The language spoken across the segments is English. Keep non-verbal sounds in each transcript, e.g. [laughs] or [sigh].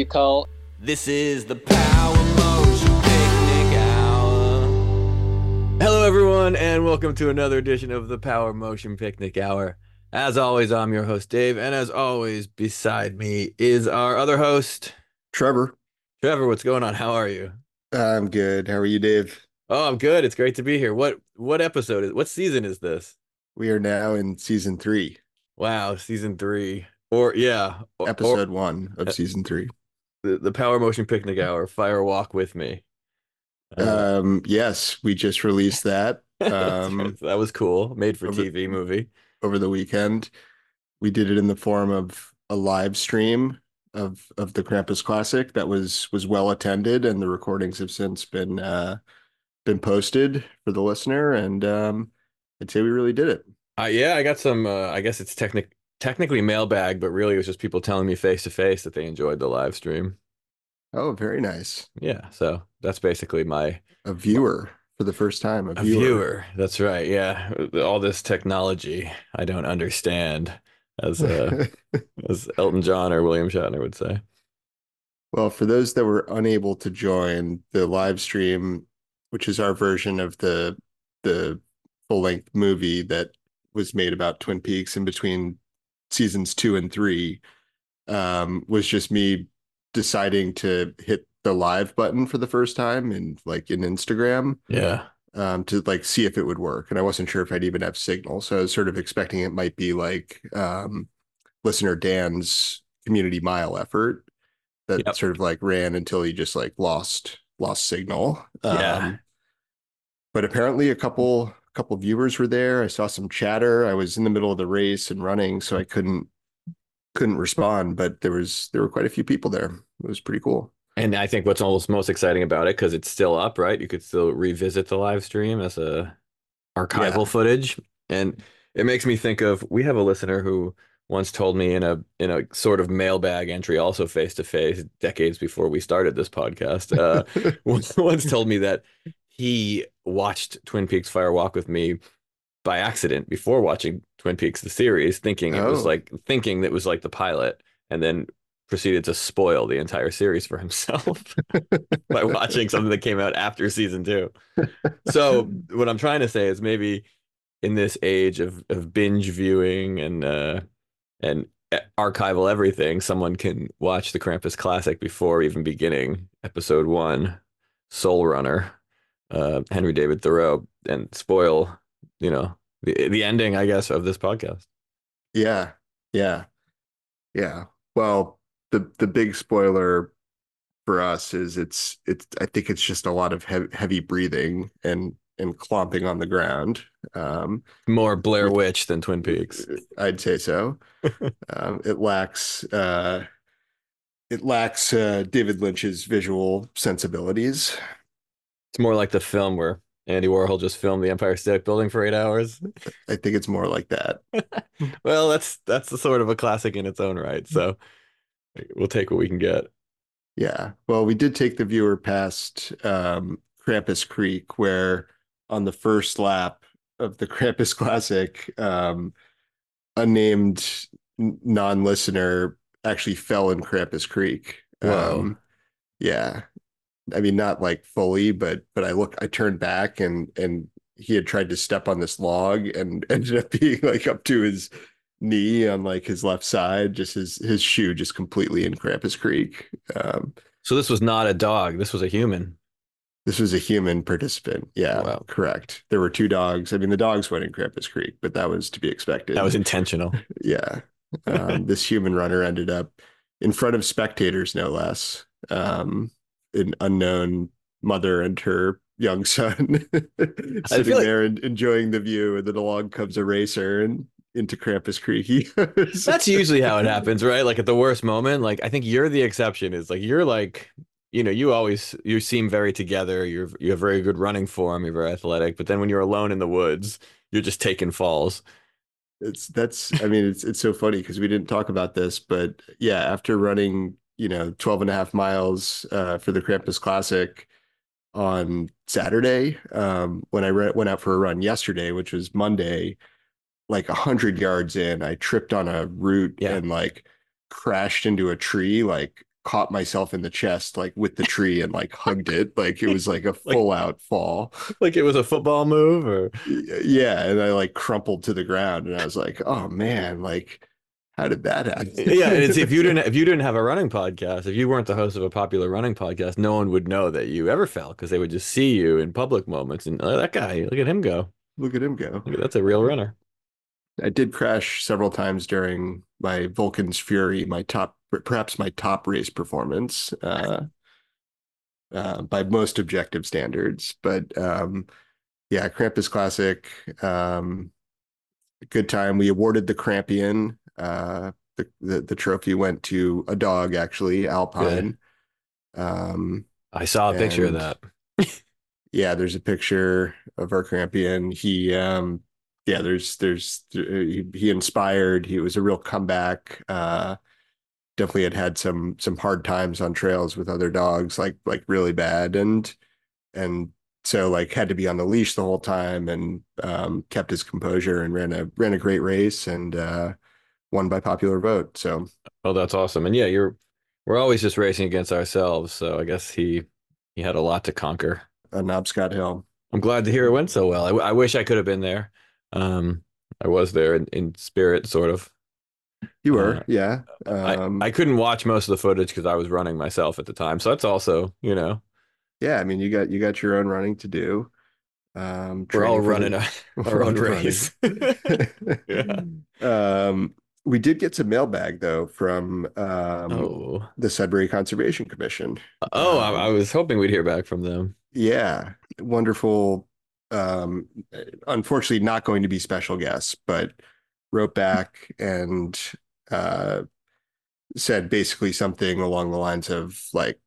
Matthew Cull. This is the Power Motion Picnic Hour. Hello, everyone, and welcome to another edition of the Power Motion Picnic Hour. As always, I'm your host, Dave, and as always, beside me is our other host, Trevor. Trevor. What's going on? How are you? I'm good. How are you, Dave? Oh, I'm good. It's great to be here. What what episode is what season is this? We are now in season three, Wow, season three. Or yeah, or- or episode one of season three. The, the Power Motion Picnic Hour, Fire Walk with me. Uh, Um, yes, we just released that [laughs] um, that was cool. Made for over- TV movie. over the weekend. We did it in the form of a live stream of of the Krampus Classic that was was well attended, and the recordings have since been uh, been posted for the listener. And um, I'd say we really did it. Uh, yeah, I got some. Uh, I guess it's technic technically mailbag, but really it was just people telling me face to face that they enjoyed the live stream. Oh, very nice. Yeah, so that's basically my A viewer for the first time. A, a viewer. viewer. That's right. Yeah, all this technology I don't understand, as uh, [laughs] as Elton John or William Shatner would say. Well, for those that were unable to join the live stream, which is our version of the the full length movie that was made about Twin Peaks in between seasons two and three, um, was just me deciding to hit the live button for the first time in like in Instagram Yeah, um, to like see if it would work. And I wasn't sure if I'd even have signal. So I was sort of expecting it might be like um, listener Dan's community mile effort that Yep. sort of like ran until he just like lost lost signal. Yeah. Um, but apparently a couple couple of viewers were there. I saw some chatter. I was in the middle of the race and running, so I couldn't couldn't respond. But there was there were quite a few people there. It was pretty cool. and I think what's almost most exciting about it because it's still up, right? You could still revisit the live stream as a archival Yeah. footage, and it makes me think of we have a listener who once told me in a in a sort of mailbag entry, also face to face, decades before we started this podcast, uh, once, [laughs] [laughs] once told me that he watched Twin Peaks Fire Walk with me by accident before watching Twin Peaks the series, thinking it was Oh. like thinking that it was like the pilot, and then proceeded to spoil the entire series for himself [laughs] by watching something that came out after season two. So what I'm trying to say is maybe in this age of of binge viewing and uh and archival everything, someone can watch the Krampus classic before even beginning episode one, Soul Runner, uh, Henry David Thoreau, and spoil, you know, the the ending, I guess, of this podcast. Yeah, yeah, yeah. Well, the the big spoiler for us is it's it's I think it's just a lot of heavy, heavy breathing and and clomping on the ground. Um, More Blair Witch than Twin Peaks. [laughs] I'd say so. [laughs] um, it lacks uh, it lacks uh, David Lynch's visual sensibilities. It's more like the film where Andy Warhol just filmed the Empire State Building for eight hours. [laughs] I think it's more like that. [laughs] Well, that's that's the sort of a classic in its own right. So we'll take what we can get. Yeah. Well, we did take the viewer past um, Krampus Creek, where on the first lap of the [laughs] Krampus Classic, um, unnamed non-listener actually fell in Krampus Creek. Whoa. Um, yeah. I mean, not like fully, but but I look, I turned back and and he had tried to step on this log and [laughs] ended up being like up to his knee on like his left side, just his his shoe just completely in Krampus Creek. Um, So this was not a dog. This was a human. this was a human participant. Yeah, Wow. correct. There were two dogs. I mean, the dogs went in Krampus Creek, but that was to be expected. That was intentional. [laughs] yeah. Um, this human runner ended up in front of spectators, no less. Um, an unknown mother and her young son [laughs] sitting like- there and enjoying the view, and then along comes a racer and into Krampus Creek. That's usually how it [laughs] happens, right? Like at the worst moment. Like I think you're the exception. Is like you're like, you know, you always you seem very together. You're you have very good running form. You're very athletic. But then when you're alone in the woods, you're just taking falls. It's that's I mean it's it's so funny because we didn't talk about this, but yeah, after running, you know, 12 and a half miles uh for the Krampus Classic, on Saturday um, when I re- went out for a run yesterday, which was Monday. Like a hundred yards in, I tripped on a root Yeah. and like crashed into a tree. Like caught myself in the chest, like with the tree, and like [laughs] hugged it. Like it was like a Like- full out fall. Like it was a football move or Yeah, and I like crumpled to the ground, and I was like, "Oh man, like how did that happen?" yeah, and it's if you [laughs] didn't if you didn't have a running podcast, if you weren't the host of a popular running podcast, no one would know that you ever fell because they would just see you in public moments and oh, that guy, look at him go. Look at him go. That's a real runner. I did crash several times during my Vulcan's Fury, my top, perhaps my top race performance, uh, uh, by most objective standards. But um, yeah, Krampus Classic, um, good time. We awarded the Crampian. Uh, the, the the trophy went to a dog, actually, Alpine. Um, I saw a picture of that. [laughs] yeah, there's a picture of our Crampian. He, um, yeah, there's, there's, he, he inspired. He was a real comeback. Uh, definitely had had some, some hard times on trails with other dogs, like, like really bad. And, and so like had to be on the leash the whole time and, um, kept his composure and ran a, ran a great race and, uh, won by popular vote. So Oh, that's awesome. And yeah, you're we're always just racing against ourselves. So I guess he he had a lot to conquer. a Nobscot Hill. I'm glad to hear it went so well. I, I wish I could have been there. Um, I was there in, in spirit, sort of. You were, Uh, yeah. I, Um, I couldn't watch most of the footage because I was running myself at the time. So that's also, you know, yeah, I mean, you got, you got your own running to do. Um, we're all running the- a, [laughs] our own [laughs] race. [laughs] yeah. Um, we did get some mailbag though from um, Oh, the Sudbury Conservation Commission. oh, I, Um, I was hoping we'd hear back from them. Yeah, wonderful. Um, unfortunately, not going to be special guests, but wrote back and uh, said basically something along the lines of like,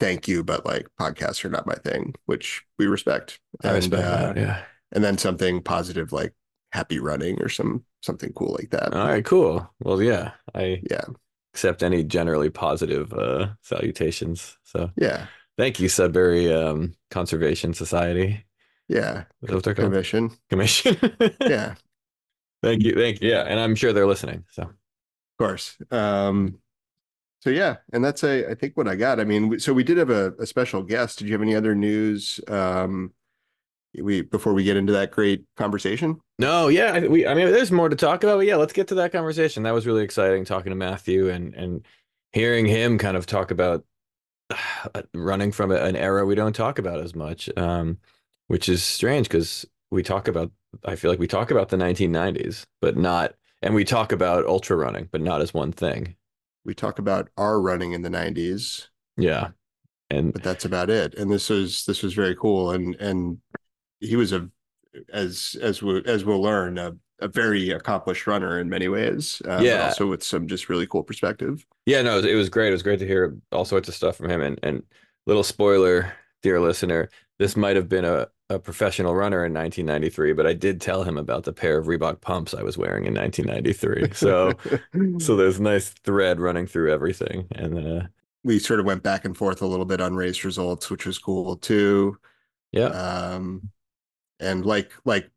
"Thank you, but like podcasts are not my thing," which we respect. I And, respect uh, that. Yeah. and then something positive like "Happy running" or some something cool like that. All right, cool. Well, yeah, I Yeah, accept any generally positive uh, salutations. So yeah, thank you, Sudbury um, Conservation Society. yeah. Is that they're? Commission. Commission. [laughs] Yeah, Thank you. Thank you. Yeah. And I'm sure they're listening. So of course. Um, so yeah, and that's a I think what I got. I mean, so we did have a, a special guest. Did you have any other news? Um, we before we get into that great conversation. no, yeah, I, we, I mean, there's more to talk about, but yeah, let's get to that conversation. That was really exciting talking to Matthew and, and hearing him kind of talk about uh, running from an era we don't talk about as much, um, which is strange because we talk about, I feel like we talk about the 1990s, but not, and we talk about ultra running, but not as one thing. We talk about our running in the '90s, Yeah. And but that's about it. And this was this was very cool. And and he was a as as we as we'll learn a, a very accomplished runner in many ways. Uh, Yeah. also with some just really cool perspective. Yeah, no, it was, it was great. It was great to hear all sorts of stuff from him. And and little spoiler, dear listener, this might have been a, a professional runner in 1993, but I did tell him about the pair of Reebok pumps I was wearing in 1993. So [laughs] so there's a nice thread running through everything. And uh, we sort of went back and forth a little bit on race results, which was cool too. yeah, Um, and like like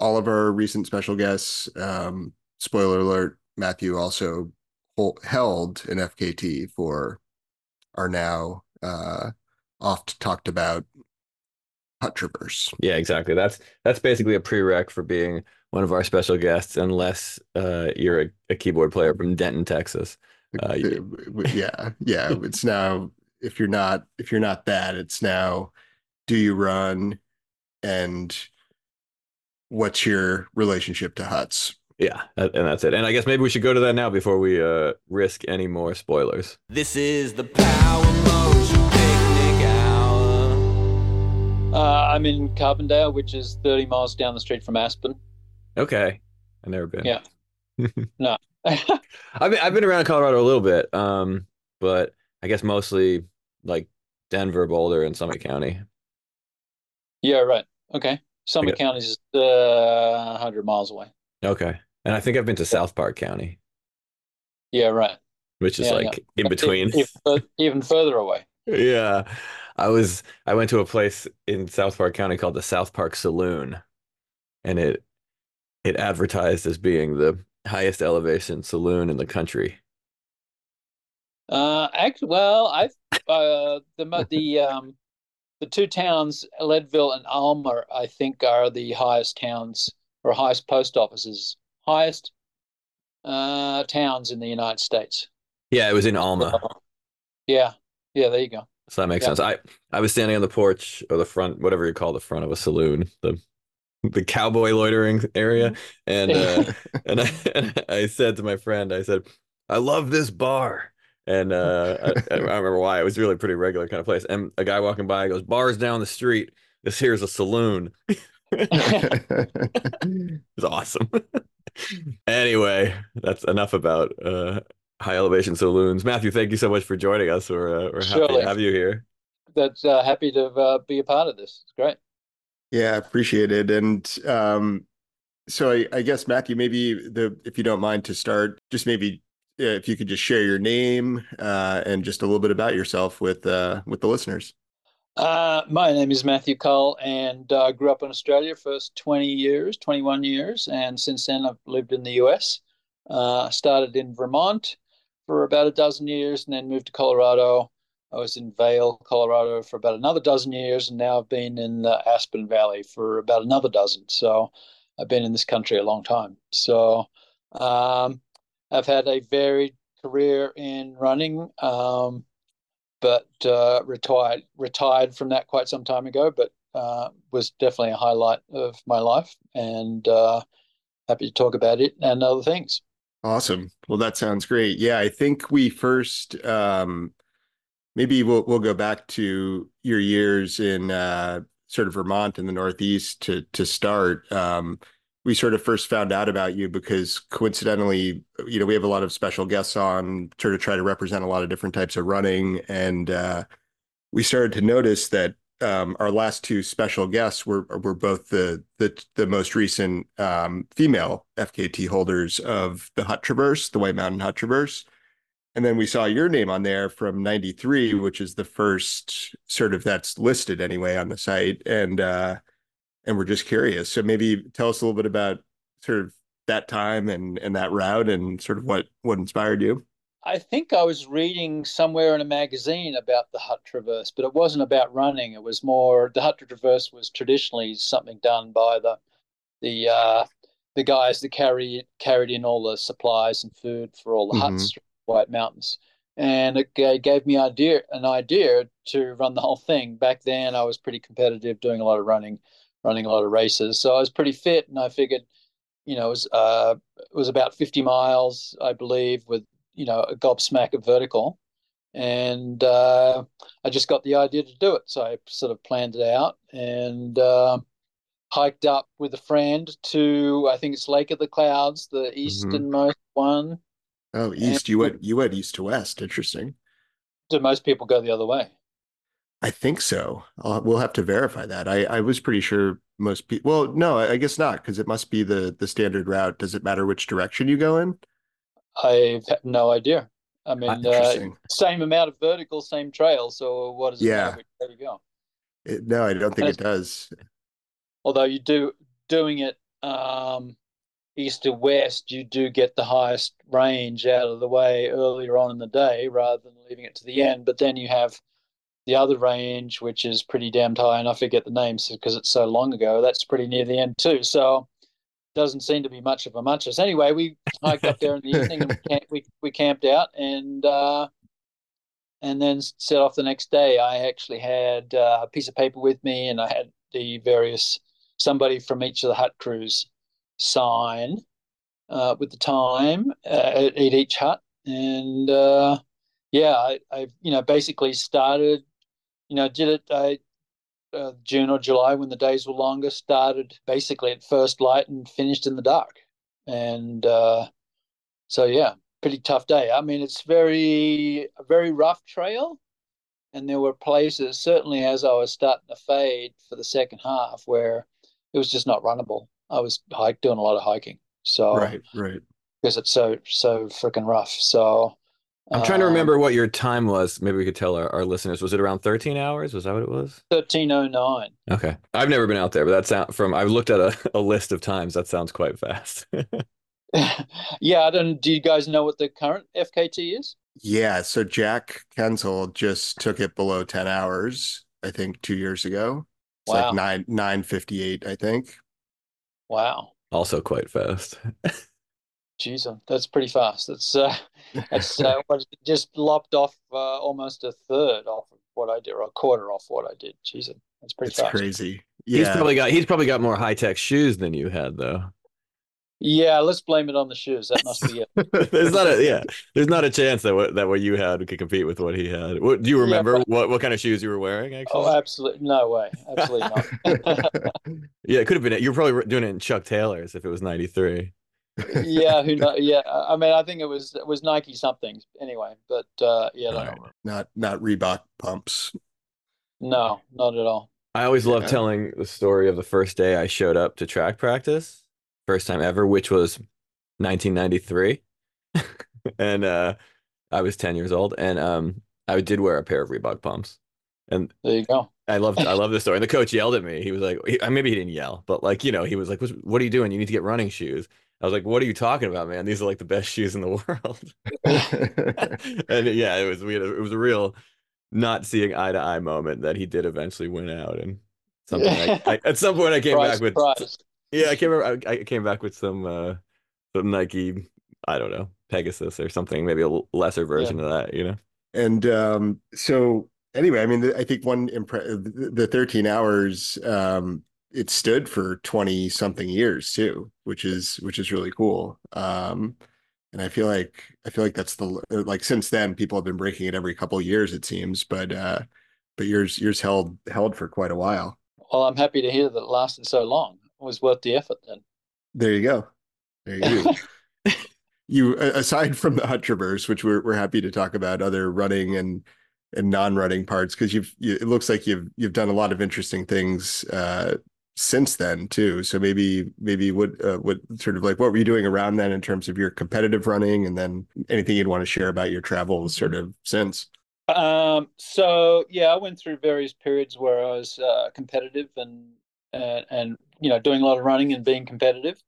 all of our recent special guests, um, spoiler alert, Matthew also hol- held an FKT for our now uh, oft talked about Hut Traverse. yeah, exactly. That's that's basically a prereq for being one of our special guests, unless uh, you're a, a keyboard player from Denton, Texas. Uh, Uh, yeah, yeah. It's now if you're not if you're not that, it's now do you run and what's your relationship to huts? Yeah, and that's it. And I guess maybe we should go to that now before we uh, risk any more spoilers. This is the Power Motion Picnic Hour. Uh, I'm in Carbondale, which is 30 miles down the street from Aspen. Okay, I've never been. Yeah. [laughs] No. [laughs] I've been, I've been around Colorado a little bit, um, but I guess mostly like Denver, Boulder, and Summit County. yeah, right. Okay. Summit Okay. County is uh, 100 miles away. Okay, and I think I've been to South Park County, Yeah, right. which is Yeah, like in between. Even, even further away. [laughs] Yeah. I was I went to a place in South Park County called the South Park Saloon, and it it advertised as being the highest elevation saloon in the country. Uh, actually, well, I uh the the um the two towns, Leadville and Alma, I think are the highest towns or highest post offices, highest uh towns in the United States. Yeah, it was in Alma, Yeah, yeah, there you go. so that makes Yeah. sense. I I was standing on the porch or the front, whatever you call the front of a saloon, the the cowboy loitering area, and uh, [laughs] and I [laughs] and I said to my friend, I said, I love this bar. And uh, I, [laughs] I don't remember why. It was really pretty regular kind of place. And a guy walking by goes, "Bars down the street. This here's a saloon." [laughs] It's awesome. [laughs] Anyway, that's enough about uh, high elevation saloons. Matthew, thank you so much for joining us. We're uh, we're happy to have you here. That's uh, happy to uh, be a part of this. It's great. Yeah, appreciate it. And um, so I, I guess Matthew, maybe the if you don't mind to start, just maybe if you could just share your name uh, and just a little bit about yourself with uh, with the listeners. Uh, my name is Matthew Cull, and I uh, grew up in Australia first 20 years, 21 years, and since then I've lived in the US. Uh, started in Vermont for about a dozen years, and then moved to Colorado. I was in Vail, Colorado, for about another dozen years, and now I've been in the Aspen Valley for about another dozen. So I've been in this country a long time. So um, I've had a varied career in running. Um, but uh, retired retired from that quite some time ago. But uh, was definitely a highlight of my life, and uh, happy to talk about it and other things. Awesome. Well, that sounds great. Yeah, I think we first um, maybe we'll we'll go back to your years in uh, sort of Vermont in the Northeast to to start. Um, we sort of first found out about you because coincidentally, you know, we have a lot of special guests on sort of try to represent a lot of different types of running, and uh, we started to notice that um, our last two special guests were were both the the the most recent um, female FKT holders of the Hut Traverse, the White Mountain Hut Traverse. And then we saw your name on there from 93, which is the first sort of that's listed anyway on the site. And uh and we're just curious. So maybe tell us a little bit about sort of that time and and that route and sort of what what inspired you. I think I was reading somewhere in a magazine about the Hut Traverse, but it wasn't about running. It was more the Hut Traverse was traditionally something done by the the uh, the guys that carry carried in all the supplies and food for all the Mhm. huts, White Mountains, and it ga- gave me idea an idea to run the whole thing. Back then, I was pretty competitive, doing a lot of running, running a lot of races, so I was pretty fit, and I figured, you know, it was uh, it was about fifty miles, I believe, with you know a gobsmack of vertical, and uh, I just got the idea to do it. So I sort of planned it out and uh, hiked up with a friend to I think it's Lake of the Clouds, the easternmost one. Oh, east. You went you went east to west. Interesting. Do most people go the other way? I think so. Uh, we'll have to verify that. I, I was pretty sure most people. Well, no, I guess not because it must be the the standard route. Does it matter which direction you go in? I have no idea. I Ah, mean, uh, same amount of vertical, same trail. So what does it Yeah. matter which way you go? It- no, I don't think it does. although you do doing it um, east to west, you do get the highest range out of the way earlier on in the day rather than leaving it to the end. But then you have the other range, which is pretty damned high, and I forget the names because it's so long ago. That's pretty near the end too. So doesn't seem to be much of a muchness. Anyway, we hiked up there in the evening and we, [laughs] camp, we we camped out and uh, and then set off the next day. I actually had uh, a piece of paper with me, and I had the various somebody from each of the hut crews sign uh, with the time uh, at each hut, and uh, yeah, I, I you know basically started, you know, did it. I uh, June or July when the days were longer. Started basically at first light and finished in the dark, and uh, so yeah, pretty tough day. I mean, it's very a very rough trail, and there were places certainly as I was starting to fade for the second half where it was just not runnable. I was hike doing a lot of hiking, so Right, right. because it's so so freaking rough. So I'm trying to Um, remember what your time was. Maybe we could tell our, our listeners. Was it around 13 hours? Was that what it was? 1309. Okay. I've never been out there, but that sound from I've looked at a, [laughs] a list of times. That sounds quite fast. [laughs] [laughs] yeah, I don't. Do you guys know what the current FKT is? Yeah, so Jack Kensel just took it below 10 hours, I think two years ago. It's Wow. like nine nine fifty eight, I think. Wow, also quite fast. Jeez, uh, that's pretty fast. That's uh, [laughs] that's uh, just lopped off uh, almost a third off of what I did, or a quarter off what I did. Jeez, that's pretty It's fast. crazy. Yeah. He's probably got he's probably got more high tech shoes than you had though. Yeah, let's blame it on the shoes. That must be it. [laughs] there's not a yeah. There's not a chance that what that what you had could compete with what he had. What do you Yeah, remember? but- what what kind of shoes you were wearing? Actually, Oh, absolutely no way, absolutely not. [laughs] yeah, it could have been. It. You're probably doing it in Chuck Taylors if it was '93. Yeah, who [laughs] know? Yeah, I I mean, I think it was it was Nike something anyway, but uh, yeah, I don't Alright. not not Reebok pumps. no, not at all. I always love Yeah. telling the story of the first day I showed up to track practice, first time ever, which was 1993, [laughs] and uh, I was 10 years old, and um, I did wear a pair of Reebok pumps, and There you go. I loved I love this story. And the coach yelled at me. He was like, he, maybe he didn't yell, but like you know, he was like, "What what are you doing? You need to get running shoes." I was like, "What are you talking about, man? These are like the best shoes in the [laughs] world." [laughs] and yeah, it was we had a, it was a real not seeing eye to eye moment that he did eventually win out and something I, I, at some point I came Surprise, back with surprise. yeah I came I, I came back with some uh some Nike I don't know Pegasus or something maybe a lesser version of that you know And um, so anyway, I mean, the- I think one impre- the the 13 hours um, it stood for 20 something years too, which is which is really cool. Um, and I feel like I feel like that's the like since then people have been breaking it every couple of years it seems, but uh, but yours yours held held for quite a while. Well, I'm happy to hear that it lasted so long. It was worth the effort then. There you go. There you go. [laughs] you aside from the hut traverse, which we're we're happy to talk about other running and and non-running parts because you've you, it looks like you've you've done a lot of interesting things uh since then too. So maybe maybe what uh, what sort of like what were you doing around then in terms of your competitive running and then anything you'd want to share about your travels sort of since. Um, so yeah, I went through various periods where I was uh, competitive and, and and you know doing a lot of running and being competitive,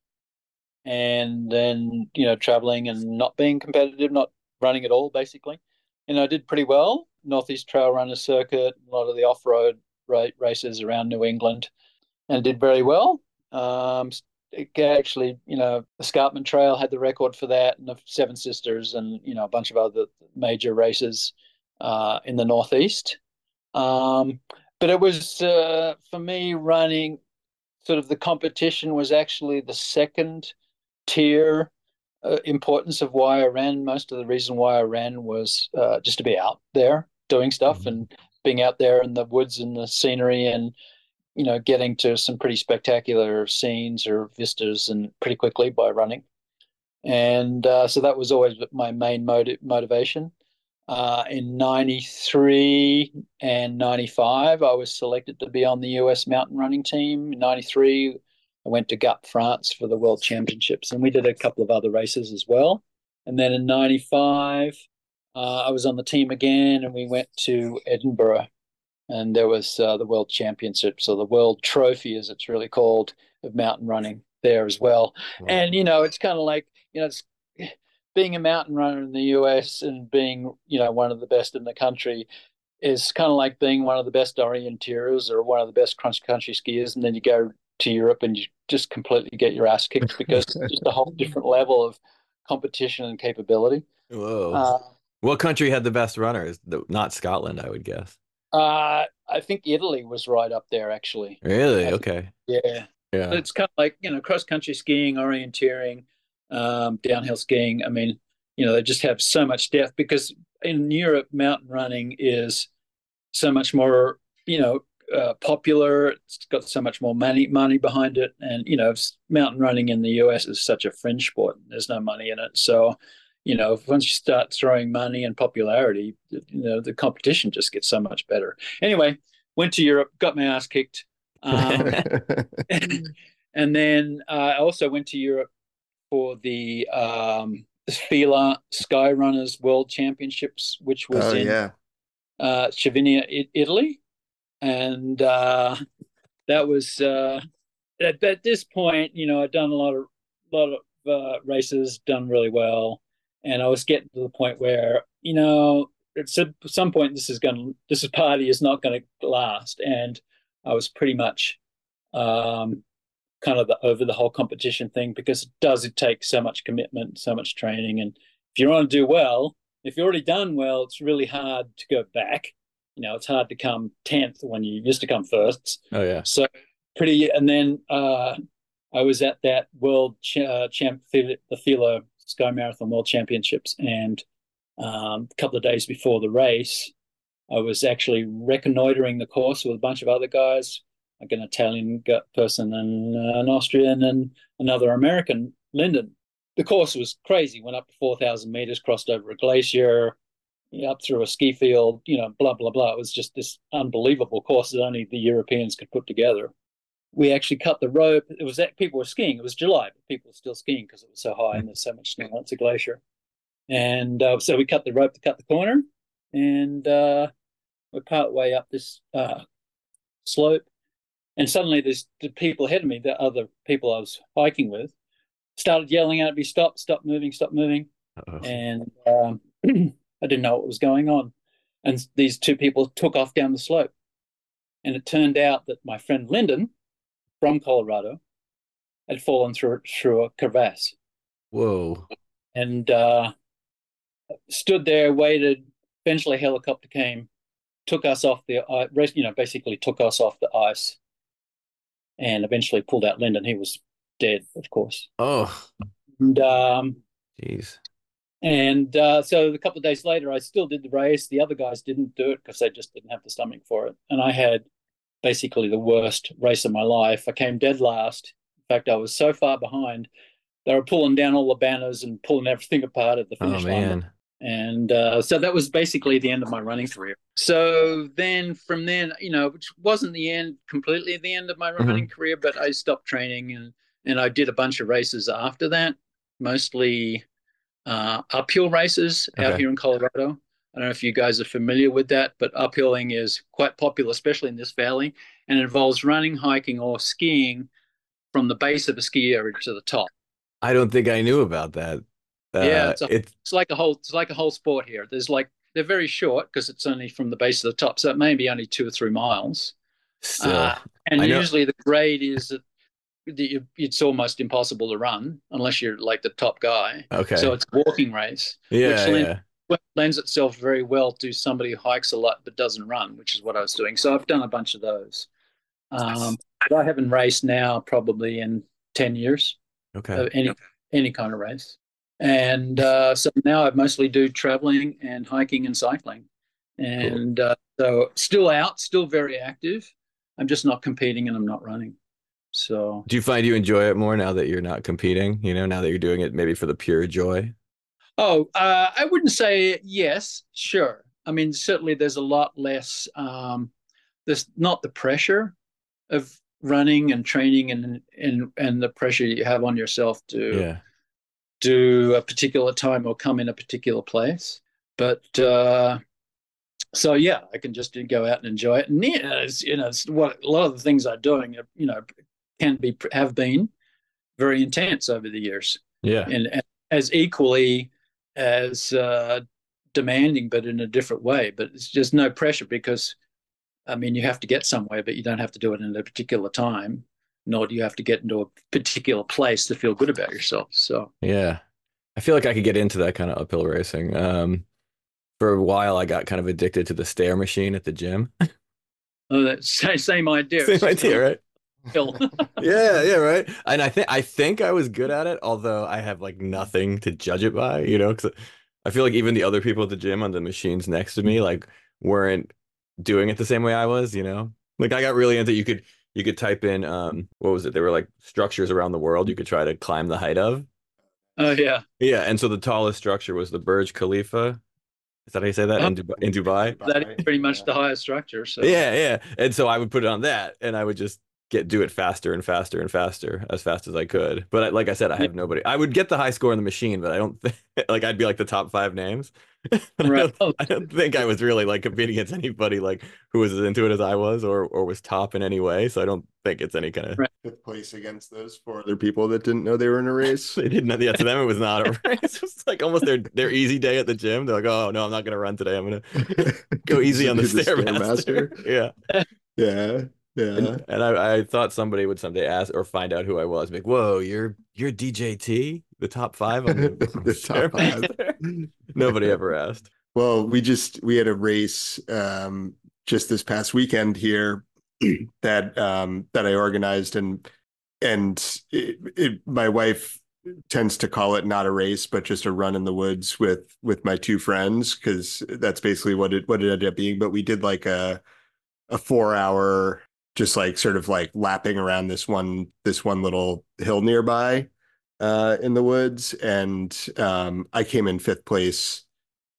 and then you know traveling and not being competitive, not running at all, basically. And I did pretty well. Northeast Trail Runner Circuit, a lot of the off-road races around New England, and did very well. Um, it actually, you know, Escarpment Trail had the record for that, and the Seven Sisters, and you know, a bunch of other major races uh, in the Northeast. Um, but it was uh, for me running. Sort of the competition was actually the second tier uh, importance of why I ran. Most of the reason why I ran was uh, just to be out there doing stuff Mhm. and being out there in the woods and the scenery and you know getting to some pretty spectacular scenes or vistas and pretty quickly by running. And uh, so that was always my main motive, motivation. Uh, in 93 and 95, I was selected to be on the US mountain running team. In 93, I went to Gap, France for the World Championships, and we did a couple of other races as well. And then in 95, uh, I was on the team again, and we went to Edinburgh, and there was uh, the World Championships, or the World Trophy, as it's really called, of mountain running there as well. Wow. And, you know, it's kind of like, you know, it's [sighs] being a mountain runner in the US and being, you know, one of the best in the country is kind of like being one of the best orienteers or one of the best cross country skiers. And then you go to Europe and you just completely get your ass kicked because it's just a whole [laughs] different level of competition and capability. whoa Uh, what country had the best runners not Scotland I would guess uh, I think Italy was right up there, actually. really okay Yeah. yeah It's kind of like, you know, cross country skiing, orienteering, um, downhill skiing. I mean, you know, they just have so much depth because in Europe, mountain running is so much more, you know, uh, popular. It's got so much more money money behind it, and you know, mountain running in the US is such a fringe sport. There's no money in it, so you know, once you start throwing money and popularity, you know, the competition just gets so much better. Anyway, went to Europe, got my ass kicked. Um, [laughs] [laughs] and then uh, I also went to Europe for the um, Fila Sky Runners World Championships, which was Oh in yeah. uh, Cervinia, Italy, and uh, that was uh, at, at this point, you know, I'd done a lot of lot of uh, races, done really well, and I was getting to the point where you know, at some point, this is going to this party is not going to last, and I was pretty much um, kind of the, over the whole competition thing because it does it take so much commitment, so much training, and if you want to do well, if you've already done well, it's really hard to go back. You know, it's hard to come tenth when you used to come first. Oh yeah. So pretty, and then uh, I was at that world ch- uh, champ, the Fila Sky Marathon World Championships, and um, a couple of days before the race, I was actually reconnoitering the course with a bunch of other guys, like an Italian person and uh, an Austrian and another American, Lyndon. The course was crazy. Went up to four thousand meters, crossed over a glacier, up through a ski field, you know, blah blah blah. It was just this unbelievable course that only the Europeans could put together. We actually cut the rope. It was that people were skiing. It was July, but people were still skiing because it was so high and there's so much snow. It's a glacier, and uh, so we cut the rope to cut the corner, and uh, we're part way up this uh, slope, and suddenly there's the people ahead of me, the other people I was hiking with, started yelling at me, "Stop! Stop moving! Stop moving!" Uh-oh. and um, [clears throat] I didn't know what was going on. And these two people took off down the slope. And it turned out that my friend Lyndon from Colorado had fallen through through a crevasse Whoa. and uh, stood there, waited. Eventually, a helicopter came, took us off the ice, you know, basically took us off the ice, and eventually pulled out Lyndon. He was dead, of course. Oh. And um, Jeez. And uh, so a couple of days later, I still did the race. The other guys didn't do it because they just didn't have the stomach for it. And I had basically the worst race of my life. I came dead last. In fact, I was so far behind. They were pulling down all the banners and pulling everything apart at the Oh finish line. man. And uh, so that was basically the end of my running career. So then from then, you know, which wasn't the end, completely the end of my Mhm. running career, but I stopped training and, and I did a bunch of races after that, mostly uh, uphill races out here in Colorado. I don't know if you guys are familiar with that, but uphilling is quite popular, especially in this valley, and it involves running, hiking, or skiing from the base of a ski area to the top. I don't think I knew about that. Yeah, Uh, it's a- it's It's like a whole, it's like a whole sport here. There's like they're very short because it's only from the base to the top, so it may be only two or three miles. still. Uh, and usually the grade is that it's almost impossible to run unless you're like the top guy. okay. So it's a walking race. yeah, which yeah. Well, lends itself very well to somebody who hikes a lot but doesn't run, which is what I was doing. So I've done a bunch of those. Um, but I haven't raced now probably in ten years Okay. of any any kind of race, and uh, so now I mostly do traveling and hiking and cycling, and uh, so still out, still very active. I'm just not competing and I'm not running. So Do you find you enjoy it more now that you're not competing? You know, now that you're doing it maybe for the pure joy? Oh, uh, I wouldn't say yes, sure. I mean, certainly there's a lot less. Um, there's not the pressure of running and training and and and the pressure you have on yourself to Yeah. do a particular time or come in a particular place. But uh, so yeah, I can just go out and enjoy it. And yeah, it's, you know, it's what a lot of the things I'm doing, you know, can be have been very intense over the years Yeah. and, and as equally as uh, demanding, but in a different way. But it's just no pressure because, I mean, you have to get somewhere, but you don't have to do it in a particular time, nor do you have to get into a particular place to feel good about yourself. So, Yeah. I feel like I could get into that kind of uphill racing. Um, for a while, I got kind of addicted to the stair machine at the gym. oh, that [laughs] same, same idea. Same idea, right? Hill. [laughs] Yeah, yeah, right. And I think I think I was good at it, although I have like nothing to judge it by, you know, because I feel like even the other people at the gym on the machines next to me like weren't doing it the same way I was, you know. Like I got really into you could you could type in um what was it? There were like structures around the world you could try to climb the height of. oh yeah, Yeah, and so the tallest structure was the Burj Khalifa. Is that how you say that in, Dubai, in Dubai? that is pretty much the highest structure. So Yeah, yeah. And so I would put it on that and I would just get do it faster and faster and faster as fast as I could. But I, like I said, I have nobody. I would get the high score in the machine, but I don't think [laughs] like I'd be like the top five names. But [laughs] I, Right. don't, I oh. don't think I was really like competing against anybody like who was as into it as I was or or was top in any way. So I don't think it's any kind of Right. Fifth place against those four other people that didn't know they were in a [laughs] race. they didn't know yeah, to them it was not a race. It was like almost their their easy day at the gym. They're like, oh no, I'm not gonna run today. I'm gonna go easy on the Do stairmaster. yeah. Yeah, yeah. And, and I, I thought somebody would someday ask or find out who I was. Like, whoa, you're you're DJT, the top five on the, [laughs] The top [laughs] five. Nobody ever asked. Well, we just we had a race um just this past weekend here [clears throat] that um that I organized and and it, it my wife tends to call it not a race but just a run in the woods with with my two friends because that's basically what it what it ended up being but we did like a a 4 hour just like sort of like lapping around this one this one little hill nearby uh in the woods and um I came in fifth place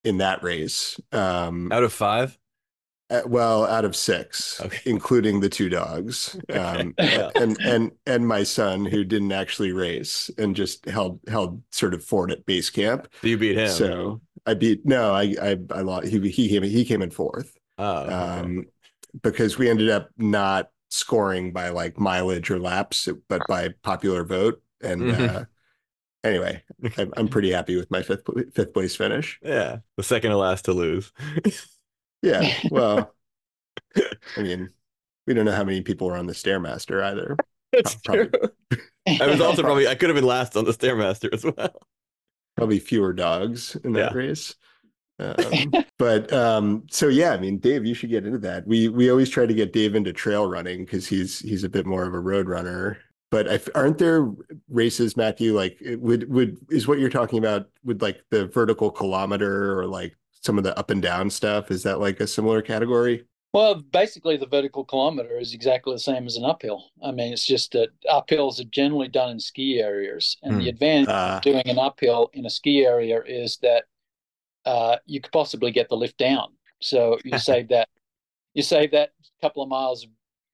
in that race. Um, Out of five, uh, well, out of six, Okay. including the two dogs, [laughs] um, [laughs] Yeah. and and and my son who didn't actually race and just held held sort of fort at base camp. so you beat him. So I beat no, I I I lost. He he came he came in fourth oh, okay. um, because we ended up not scoring by like mileage or laps, but by popular vote. And Mhm. uh, anyway, I'm, I'm pretty happy with my fifth fifth place finish. yeah, the second to last to lose. Yeah, [laughs] well, I mean, we don't know how many people were on the Stairmaster either. That's Probably- true. I was also probably I could have been last on the stairmaster as well. Probably fewer dogs in that Yeah. race. Um, but um, so yeah, I mean, Dave, you should get into that. We we always try to get Dave into trail running because he's he's a bit more of a road runner. But I, aren't there races, Matthew? Like, would would is what you're talking about? Would like the vertical kilometer or like some of the up and down stuff? Is that like a similar category? Well, basically, the vertical kilometer is exactly the same as an uphill. I mean, it's just that uphills are generally done in ski areas, and Hmm. the advantage Uh, of doing an uphill in a ski area is that uh, you could possibly get the lift down. So you [laughs] save that, you save that couple of miles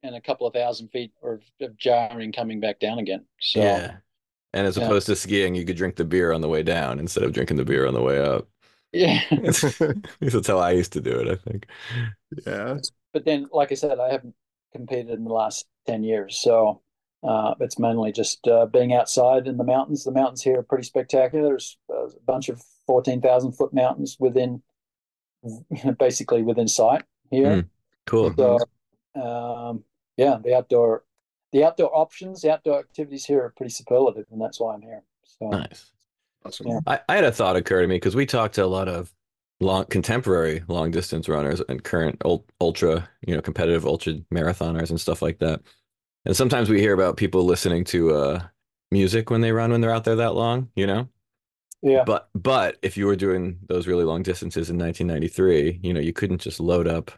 and a couple of thousand feet of, of jarring coming back down again. So Yeah. And as Yeah. opposed to skiing, you could drink the beer on the way down instead of drinking the beer on the way up. yeah. [laughs] At least that's how I used to do it, I think. yeah. but then, like I said, I haven't competed in the last 10 years. So uh, it's mainly just uh, being outside in the mountains. The mountains here are pretty spectacular. There's uh, a bunch of 14,000 foot mountains within, [laughs] basically within sight here. Cool. So, um, yeah, the outdoor, the outdoor options, the outdoor activities here are pretty superlative, and that's why I'm here. So, Nice. Awesome. Yeah. I, I had a thought occur to me because we talked to a lot of long contemporary long distance runners and current ul- ultra, you know, competitive ultra marathoners and stuff like that. And sometimes we hear about people listening to uh music when they run when they're out there that long, you know? yeah, But but if you were doing those really long distances in 1993, you know, you couldn't just load up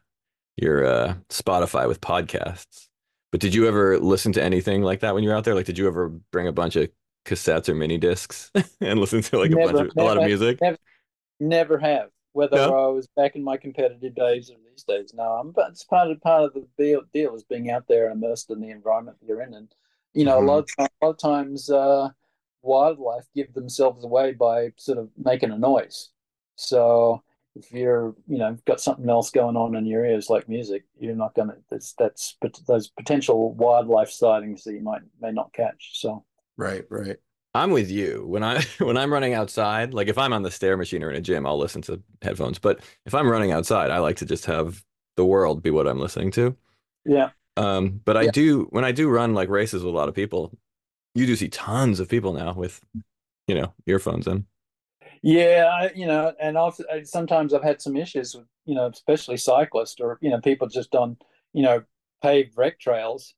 your uh Spotify with podcasts. But did you ever listen to anything like that when you were out there? Like did you ever bring a bunch of cassettes or mini discs [laughs] and listen to like a bunch Never, of a lot of music? never. never have. Whether No? I was back in my competitive days or these days, no. I'm, but it's part of part of the deal, deal is being out there and immersed in the environment that you're in, and you know, Mhm. a lot of time, a lot of times, uh, wildlife give themselves away by sort of making a noise. So if you're, you know, got something else going on in your ears like music, you're not gonna. That's that's those potential wildlife sightings that you might may not catch. So Right, right. I'm with you. When I [laughs] when I'm running outside, like if I'm on the stair machine or in a gym, I'll listen to headphones. But if I'm running outside, I like to just have the world be what I'm listening to. yeah, Um, but I Yeah. do when I do run like races with a lot of people, you do see tons of people now with, you know, earphones in. Yeah, I, you know, and I've I- sometimes I've had some issues with, you know, especially cyclists or you know people just on, you know, paved rec trails,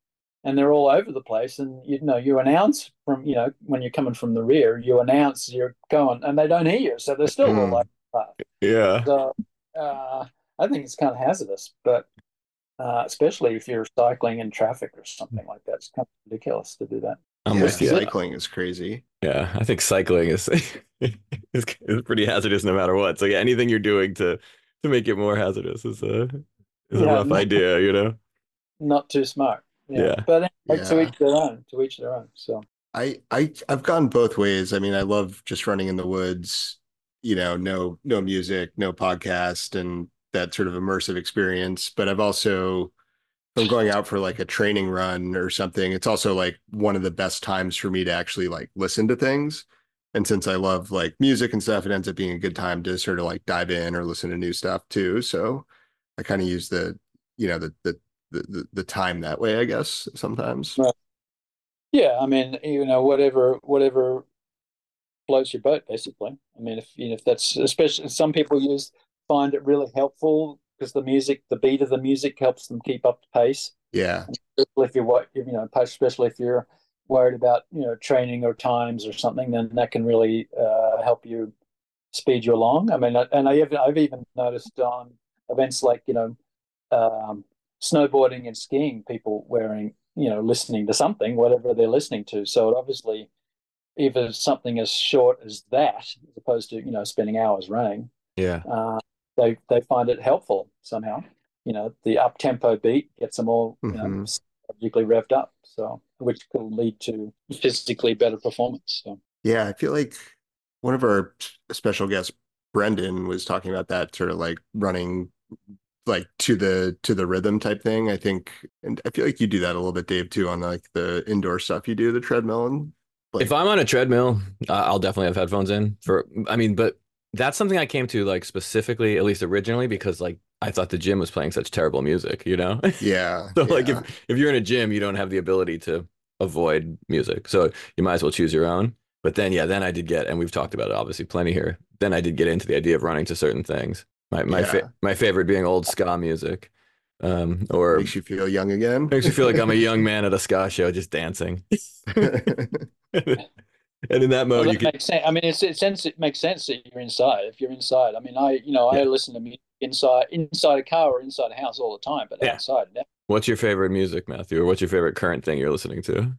and they're all over the place. And you know, you announce from, you know, when you're coming from the rear, you announce you're going, and they don't hear you, so they're still all Mm. over the path. Yeah. So uh, I think it's kind of hazardous, but uh, especially if you're cycling in traffic or something like that, it's kind of ridiculous to do that. I'm yeah, with you. cycling is crazy. Yeah, I think cycling is, [laughs] is is pretty hazardous no matter what. So yeah, anything you're doing to to make it more hazardous is a is a rough no. idea, you know. Not too smart. Yeah. But anyway, to each their own. To each their own. So I I I've gone both ways. I mean, I love just running in the woods, you know, no no music, no podcast and that sort of immersive experience, but I've also if I'm going out for like a training run or something, it's also like one of the best times for me to actually like listen to things. And since I love like music and stuff, it ends up being a good time to sort of like dive in or listen to new stuff too. So I kind of use the, you know, the the the the, the time that way, I guess, sometimes. Right. yeah, I mean, you know, whatever whatever floats your boat, basically. I mean, if you know, if that's especially some people use find it really helpful because the music, the beat of the music helps them keep up the pace. Yeah. Especially if you're what you know, especially if you're worried about you know training or times or something, then that can really uh, help you speed you along. I mean, and I even I've even noticed on events like you know um, snowboarding and skiing, people wearing you know listening to something, whatever they're listening to. So it obviously either something as short as that, as opposed to you know spending hours running, Yeah. uh, they they find it helpful somehow. You know, the up tempo beat gets them all you know, Mhm. psychologically revved up, so which could lead to physically better performance. So Yeah, I feel like one of our special guests, Brendan, was talking about that sort of like running like to the to the rhythm type thing. I think, and I feel like you do that a little bit, Dave, too, on like the indoor stuff you do, the treadmill and like if I'm on a treadmill, I'll definitely have headphones in for, I mean, but that's something I came to like specifically, at least originally, because like I thought the gym was playing such terrible music, you know? [laughs] yeah, So like if if you're in a gym, you don't have the ability to avoid music. So you might as well choose your own. But then yeah, then I did get and we've talked about it obviously plenty here. Then I did get into the idea of running to certain things. My my fa- my favorite being old ska music. Um or makes you feel young again. makes you feel like I'm a young man at a ska show just dancing. [laughs] [laughs] and in that well, mode that you can makes sense. I mean, it's, it sense it makes sense that you're inside. If you're inside, I mean, I you know I Yeah. listen to music inside inside a car or inside a house all the time, but Yeah. outside. no. What's your favorite music, Matthew? Or what's your favorite current thing you're listening to?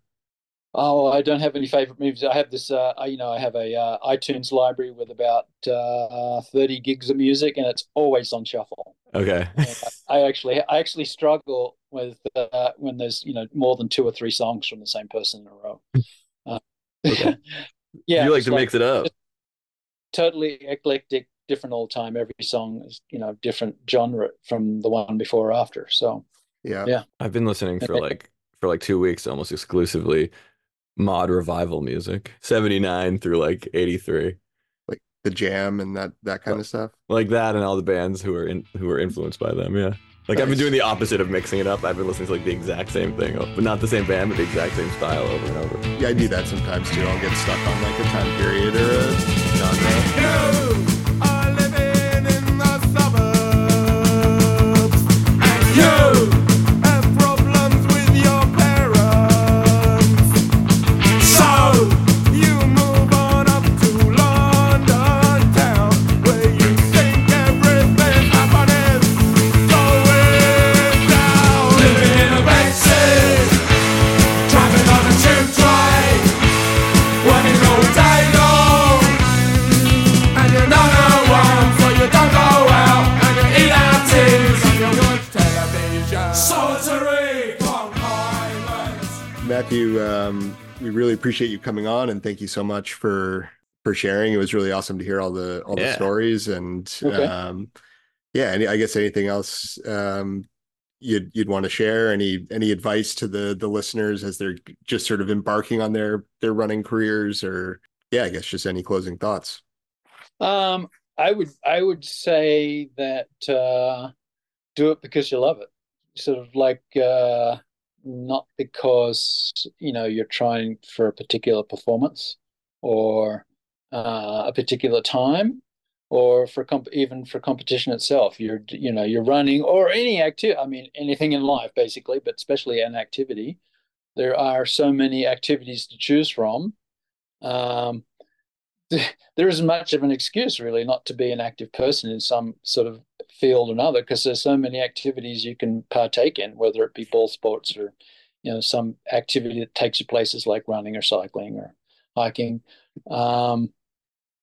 Oh, I don't have any favorite movies. I have this, uh, you know, I have a uh, iTunes library with about uh, 30 gigs of music, and it's always on shuffle. Okay. I I actually, I actually struggle with uh, when there's, you know, more than two or three songs from the same person in a row. Uh, Okay. [laughs] yeah, you like it's to mix it up. totally eclectic, different all the time. Every song is, you know, different genre from the one before or after. So yeah. Yeah. I've been listening for [laughs] like for like two weeks almost exclusively mod revival music. 79 through like 83. like the jam and that that kind of stuff. Like that and all the bands who are in who are influenced by them, yeah. Like I've been doing the opposite of mixing it up. I've been listening to like the exact same thing, but not the same band, but the exact same style over and over. Yeah, I do that sometimes too. I'll get stuck on like a time period or a genre. You really appreciate you coming on and thank you so much for for sharing. It was really awesome to hear all the all the stories and Okay. um yeah, and I guess anything else um you'd you'd want to share any any advice to the the listeners as they're just sort of embarking on their their running careers or yeah, I guess just any closing thoughts. Um, I would I would say that uh, do it because you love it. Sort of like uh, not because you know you're trying for a particular performance or uh, a particular time or for comp- even for competition itself. You're you know you're running or any activity. I mean anything in life basically, but especially an activity. There are so many activities to choose from. Um, [laughs] there isn't much of an excuse really not to be an active person in some sort of field another because there's so many activities you can partake in whether it be ball sports or you know some activity that takes you places like running or cycling or hiking um,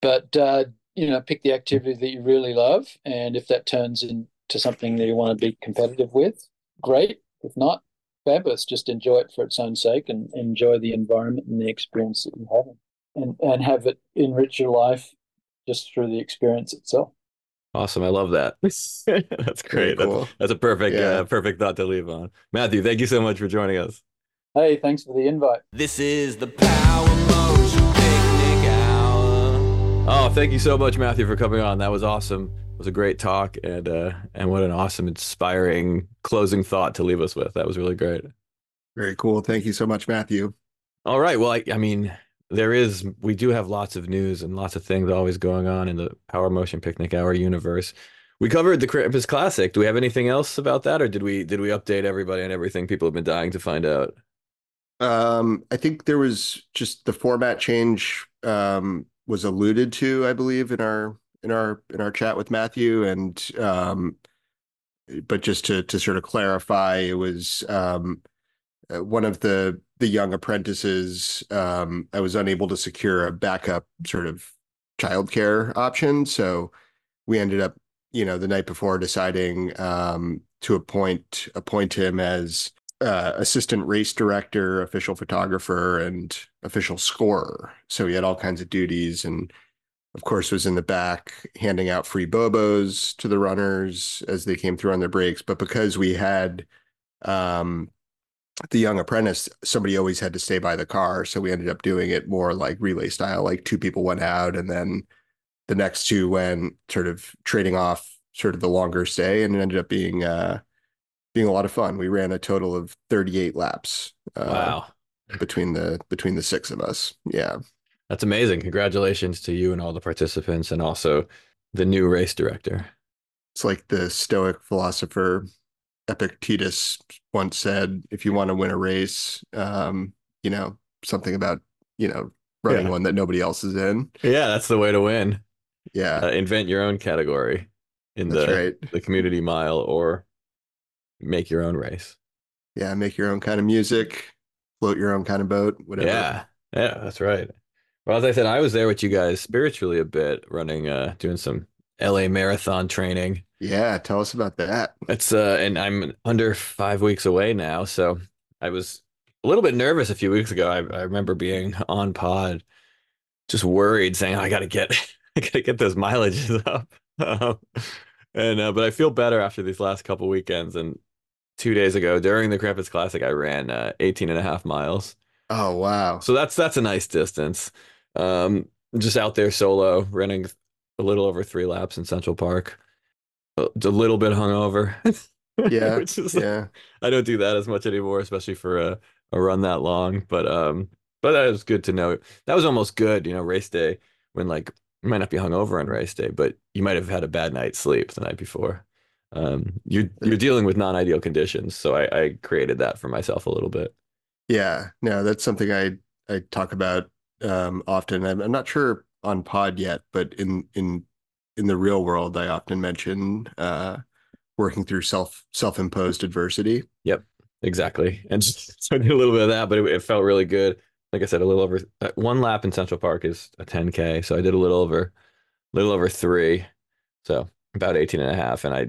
but uh, you know pick the activity that you really love and if that turns into something that you want to be competitive with great if not fabulous. Just enjoy it for its own sake and enjoy the environment and the experience that you have, and and have it enrich your life just through the experience itself. Awesome. I love that. [laughs] That's Very great. That's, that's a perfect, Yeah. uh, perfect thought to leave on. Matthew, thank you so much for joining us. Hey, thanks for the invite. This is the Power Motion Picnic Hour. Oh, thank you so much, Matthew, for coming on. That was awesome. It was a great talk, and uh, and what an awesome, inspiring closing thought to leave us with. That was really great. Very cool. Thank you so much, Matthew. All right. Well, I, I mean, there is, we do have lots of news and lots of things always going on in the Power Motion Picnic Hour universe. We covered the Krampus Classic. Do we have anything else about that, or did we did we update everybody on everything people have been dying to find out? Um, I think there was just the format change um, was alluded to, I believe, in our in our in our chat with Matthew, and um, but just to to sort of clarify, it was um, uh, one of the the young apprentices. Um, I was unable to secure a backup sort of childcare option, so we ended up, you know, the night before deciding um, to appoint appoint him as uh, assistant race director, official photographer, and official scorer. So he had all kinds of duties, and of course was in the back handing out free bobos to the runners as they came through on their breaks. But because we had um, the young apprentice, somebody always had to stay by the car, so we ended up doing it more like relay style. Like two people went out, and then the next two went sort of trading off sort of the longer stay, and it ended up being uh, being a lot of fun. We ran a total of 38 laps uh, Wow, between the between the six of us. Yeah. that's amazing! Congratulations to you and all the participants, and also the new race director. It's like the Stoic philosopher Epictetus once said, if you want to win a race, um, you know, something about, you know, running Yeah. one that nobody else is in. Yeah, that's the way to win. Yeah, Uh, invent your own category in that's the right. the community mile, or make your own race. Yeah, make your own kind of music, float your own kind of boat, whatever. Yeah, yeah, that's right. Well, as I said, I was there with you guys spiritually a bit, running, uh, doing some LA marathon training. Yeah, tell us about that. It's uh, and I'm under five weeks away now, so I was a little bit nervous a few weeks ago. I, I remember being on pod, just worried, saying, "I gotta get, [laughs] I gotta get those mileages [laughs] up." Um, and uh, but I feel better after these last couple weekends. And two days ago, during the Krampus Classic, I ran uh, 18 and a half miles. Oh, wow. So that's that's a nice distance. Um, just out there solo, running a little over three laps in Central Park. A, little bit hungover. [laughs] Yeah, Which is Yeah. I don't do that as much anymore, especially for a, a run that long. But um, but that was good to know. That was almost good, you know, race day when like you might not be hungover on race day, but you might have had a bad night's sleep the night before. Um, you're you're dealing with non-ideal conditions, so I, I created that for myself a little bit. Yeah, no, that's something I I talk about um, often. I'm, I'm not sure on pod yet, but in in in the real world, I often mention uh, working through self self-imposed adversity. Yep, exactly. And so I did a little bit of that, but it, it felt really good. Like I said, a little over uh, one lap in Central Park is a 10K. So I did a little over, little over three. So about 18 and a half. And I,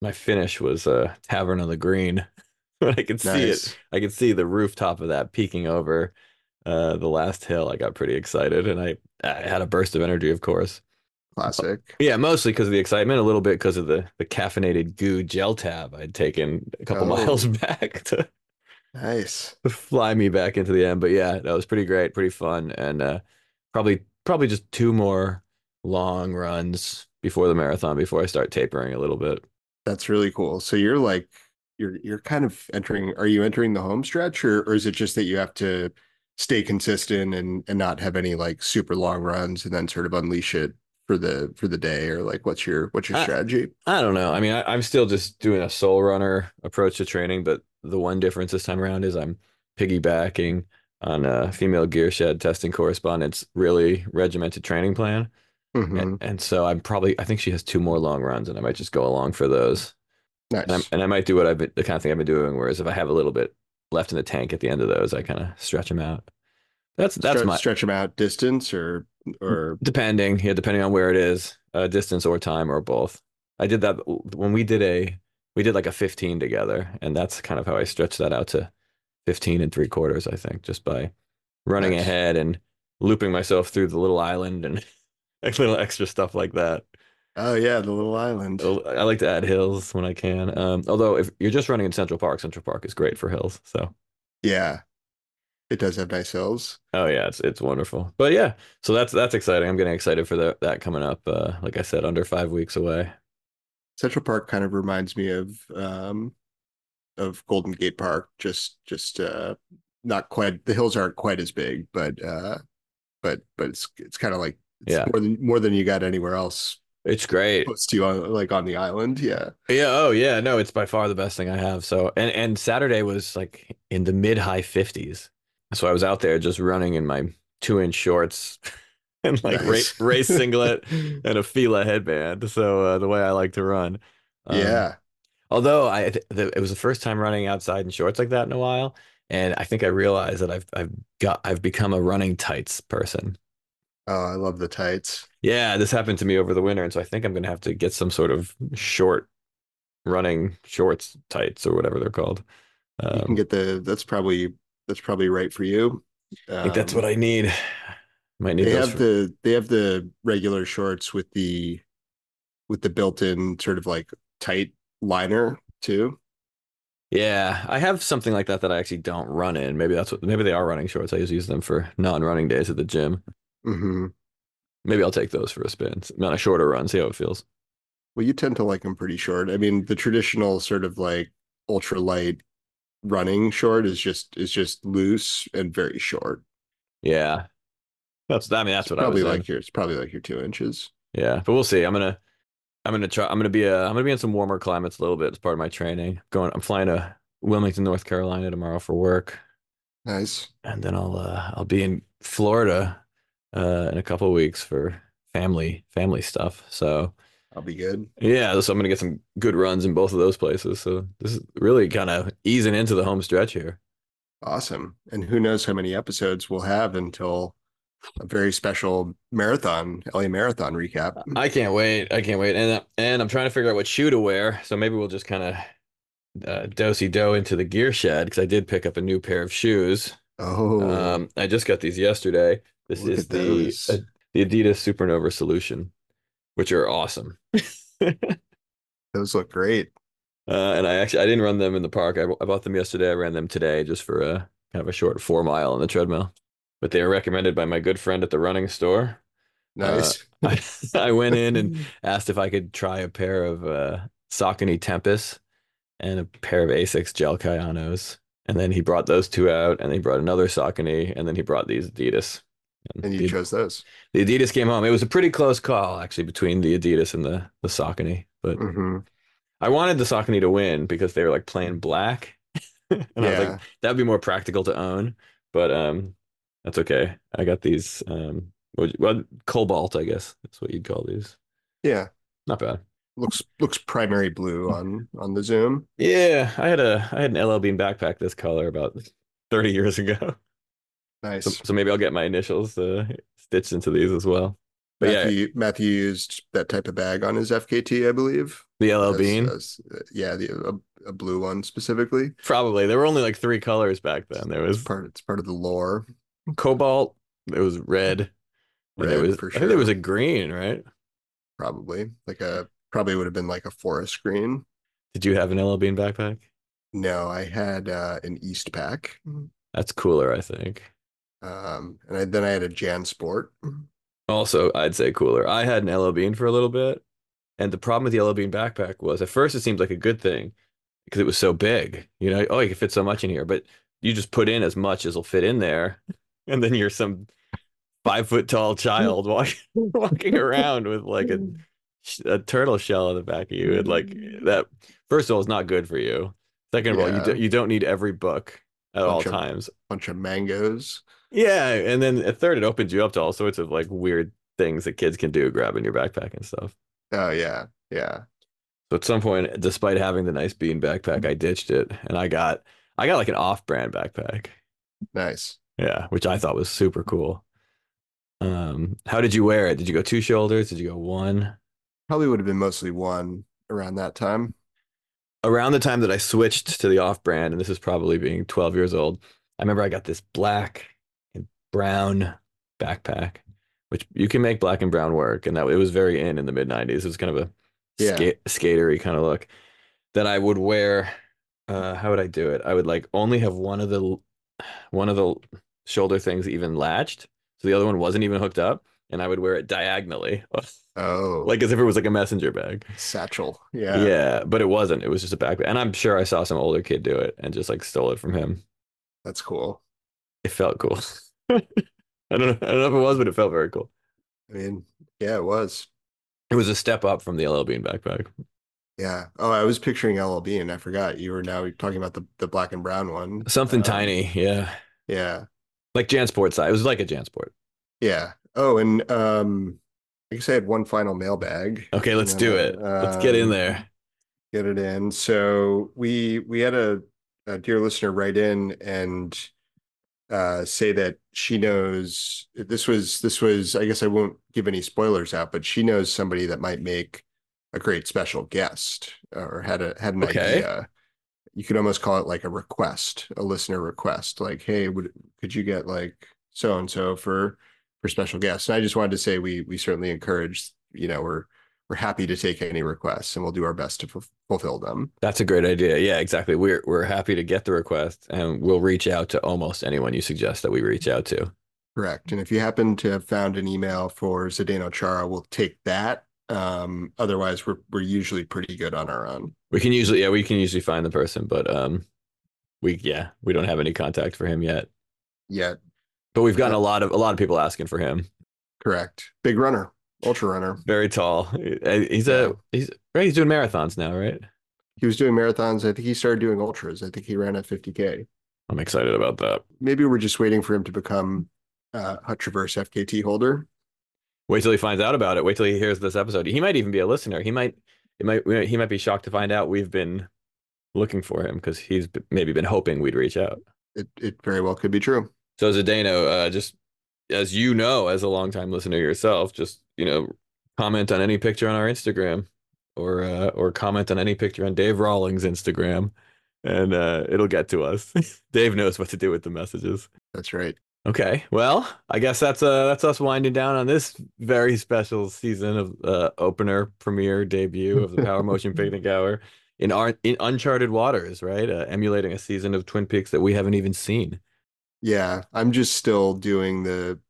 my finish was uh, Tavern on the Green. but [laughs] I could see it. I could see the rooftop of that peeking over uh, the last hill. I got pretty excited and I, I had a burst of energy, of course. Classic. Yeah, mostly because of the excitement, a little bit because of the, the caffeinated goo gel tab I'd taken a couple Oh. miles [laughs] back to Nice. fly me back into the end. But yeah, that was pretty great, pretty fun, and uh, probably probably just two more long runs before the marathon before I start tapering a little bit. That's really cool. So you're like you're you're kind of entering. Are you entering the home stretch, or or is it just that you have to stay consistent and and not have any like super long runs and then sort of unleash it for the for the day, or like what's your what's your Uh, strategy? I don't know. I mean, I, I'm still just doing a soul runner approach to training, but the one difference this time around is I'm piggybacking on a female gear shed testing correspondence really regimented training plan. Mhm. And, and so I'm probably I think she has two more long runs and I might just go along for those. And, I'm, and I might do what I've been, the kind of thing I've been doing. Whereas if I have a little bit left in the tank at the end of those, I kind of stretch them out. That's that's stretch, my stretch them out distance or or depending, yeah, depending on where it is, uh, distance or time or both. I did that when we did a we did like a 15 together, and that's kind of how I stretched that out to 15 and three quarters, I think, just by running Nice. ahead and looping myself through the little island and [laughs] like little extra stuff like that. Oh yeah, the little island. I like to add hills when I can. Um, although if you're just running in Central Park, Central Park is great for hills. So, Yeah. It does have nice hills. oh yeah, it's it's wonderful. But yeah, so that's that's exciting. I'm getting excited for that that coming up. Uh, like I said, under five weeks away. Central Park kind of reminds me of um of Golden Gate Park. Just just uh not quite the hills aren't quite as big, but uh but but it's it's kind of like it's Yeah. more than more than you got anywhere else It's great. close to you on like on the island. Yeah. Yeah. Oh yeah. No, it's by far the best thing I have. So and and Saturday was like in the mid high 50s. So I was out there just running in my two inch shorts [laughs] and like Nice. race race singlet [laughs] and a Fila headband. So uh, the way I like to run. Um, yeah. Although I, the, it was the first time running outside in shorts like that in a while, and I think I realized that I've I've got I've become a running tights person. Oh, I love the tights. Yeah, this happened to me over the winter, and so I think I'm gonna have to get some sort of short running shorts tights or whatever they're called. You can Um, get the that's probably that's probably right for you. Think that's Um, what I need. [sighs] Might need they have for- the they have the regular shorts with the with the built-in sort of like tight liner too. Yeah, I have something like that that I actually don't run in. Maybe that's what maybe they are running shorts. I just use them for non-running days at the gym. hmm Maybe I'll take those for a spin on a shorter run, see how it feels. Well, you tend to like them pretty short. I mean, the traditional sort of like ultra light running short is just is just loose and very short. Yeah. That's I mean that's what I was probably in. like your it's probably like your two inches. Yeah, but we'll see. I'm gonna I'm gonna try I'm gonna be uh I'm gonna be in some warmer climates a little bit as part of my training. Going I'm flying to Wilmington, North Carolina tomorrow for work. Nice. And then I'll uh I'll be in Florida uh in a couple of weeks for family family stuff. So I'll be good. yeah, so I'm gonna get some good runs in both of those places. So this is really kind of easing into the home stretch here. Awesome. And who knows how many episodes we'll have until a very special marathon, LA marathon recap. I can't wait. I can't wait. And and I'm trying to figure out what shoe to wear. So maybe we'll just kind of uh, dosey do into the gear shed because I did pick up a new pair of shoes. Oh, Um, I just got these yesterday. This Look is the uh, the Adidas Supernova Solution, which are awesome. [laughs] those look great. Uh, and I actually I didn't run them in the park. I, I bought them yesterday. I ran them today just for a kind of a short four mile on the treadmill. But they were recommended by my good friend at the running store. Nice. [laughs] I, I went in and asked if I could try a pair of uh, Saucony Tempus and a pair of Asics Gel Kayanos. And then he brought those two out, and then he brought another Saucony, and then he brought these Adidas. And you the, chose those. the Adidas came home. It was a pretty close call, actually, between the Adidas and the the Saucony. But hmm I wanted the Saucony to win because they were like playing black, [laughs] and I was Yeah. like, that would be more practical to own. But um, that's okay. I got these um, what, you- well, cobalt, I guess that's what you'd call these. yeah. Not bad. Looks looks primary blue on on the zoom. Yeah, I had a I had an LL Bean backpack this color about 30 years ago. [laughs] Nice. So, so maybe I'll get my initials uh, stitched into these as well. But yeah, Matthew Matthew used that type of bag on his FKT, I believe. the LL As- Bean, as- yeah, the a, a blue one specifically. probably. There were only like three colors back then. There It's was part it's part of the lore. cobalt, there was red, there Red, was for I think there was a green, right? Probably like a probably would have been like a forest green. Did you have an LL Bean backpack? No, I had uh, an Eastpak, That's cooler, I think. Um, and I, then I had a Jan Sport. Also, I'd say cooler. I had an LL Bean for a little bit, and the problem with the LL Bean backpack was at first it seemed like a good thing because it was so big. You know, oh, you can fit so much in here, but you just put in as much as will fit in there, [laughs] and then you're some five foot tall child [laughs] walking walking around with like a a turtle shell on the back of you, and like that. First of all, it's not good for you. Second of all, you do, you don't need every book at all of- times. Bunch of mangoes. Yeah, and then at third, it opens you up to all sorts of like weird things that kids can do, grabbing your backpack and stuff. Oh yeah, yeah. So at some point, despite having the nice bean backpack, I ditched it and I got I got like an off-brand backpack. Nice. Yeah, which I thought was super cool. Um, how did you wear it? Did you go two shoulders? Did you go one? Probably would have been mostly one around that time. around the time that I switched to the off brand, and this is probably being 12 years old, I remember I got this black brown backpack, which you can make black and brown work. And that it was very in in the mid 90s. It was kind of a Yeah. skate, skatery kind of look that I would wear. Uh, how would I do it? I would like only have one of the one of the shoulder things even latched. So the other one wasn't even hooked up. And I would wear it diagonally, [laughs] Oh, like as if it was like a messenger bag. satchel. Yeah. Yeah. but it wasn't. It was just a backpack. And I'm sure I saw some older kid do it and just like stole it from him. That's cool. It felt cool. [laughs] [laughs] I don't know. I don't know if it was, but it felt very cool. I mean, yeah, it was. It was a step up from the LL Bean backpack. Yeah. Oh, I was picturing LL Bean. I forgot you were now talking about the the black and brown one. Something Um, tiny. Yeah. Yeah. Like Jansport size. It was like a Jansport. Yeah. Oh, and um, I guess I had one final mailbag. Okay, let's do it. Let's get in Um, there. Get it in. So we we had a, a dear listener write in and uh say that she knows this was this was I guess I won't give any spoilers out, but she knows somebody that might make a great special guest or had a had an Okay. idea. You could almost call it like a request, a listener request. Like, hey, would could you get like so and so for for special guests? And I just wanted to say we we certainly encourage, you know, we're we're happy to take any requests and we'll do our best to fu- fulfill them. That's a great idea. Yeah, exactly. We're we're happy to get the request and we'll reach out to almost anyone you suggest that we reach out to. Correct. And if you happen to have found an email for Zdeno Chara, we'll take that. Um, otherwise, we're we're usually pretty good on our own. We can usually yeah, we can usually find the person, but um we yeah, we don't have any contact for him yet. Yet, But we've gotten a lot of a lot of people asking for him. correct. Big runner, ultra runner. Very tall. Uh, He's a he's right. He's doing marathons now, right? He was doing marathons. I think he started doing ultras. I think he ran at 50k. I'm excited about that. Maybe we're just waiting for him to become uh, Hut Traverse FKT holder. Wait till he finds out about it. Wait till he hears this episode. He might even be a listener. He might it might he might be shocked to find out we've been looking for him because he's maybe been hoping we'd reach out. It it very well could be true. So Zdeno, uh, just as you know, as a longtime listener yourself, just you know, comment on any picture on our Instagram, or uh, or comment on any picture on Dave Rawlings' Instagram, and uh, it'll get to us. [laughs] Dave knows what to do with the messages. That's right. Okay, well, I guess that's uh that's us winding down on this very special season of uh, opener premiere debut of the Power Motion [laughs] Picnic Hour in our in uncharted waters, right? Uh, emulating a season of Twin Peaks that we haven't even seen. Yeah, I'm just still doing the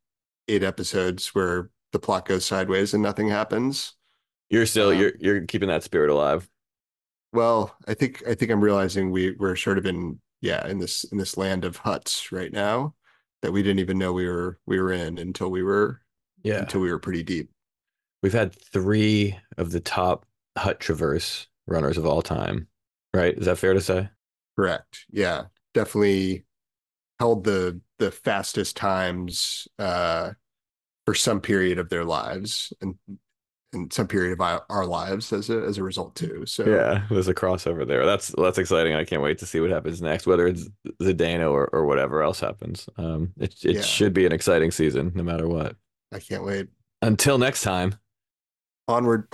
eight episodes where the plot goes sideways and nothing happens. You're still Uh, you're you're keeping that spirit alive. Well, I think I think I'm realizing we we're sort of in yeah in this in this land of huts right now that we didn't even know we were we were in until we were Yeah. until we were pretty deep. We've had three of the top hut traverse runners of all time, right? Is that fair to say? Correct. Yeah, definitely held the the fastest times uh for some period of their lives and and some period of our, our lives as a as a result too. So Yeah, there's a crossover there. That's that's exciting. I can't wait to see what happens next, whether it's Zdeno or, or whatever else happens. Um, it it Yeah. should be an exciting season, no matter what. I can't wait. Until next time. Onward.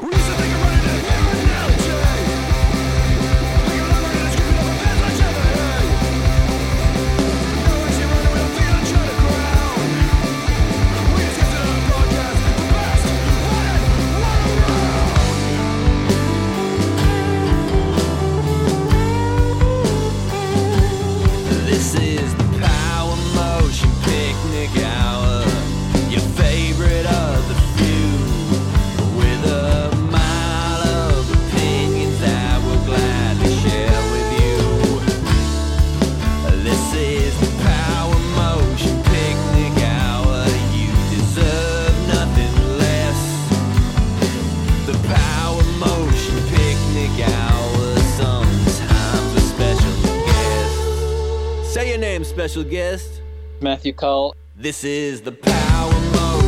This is the power mode.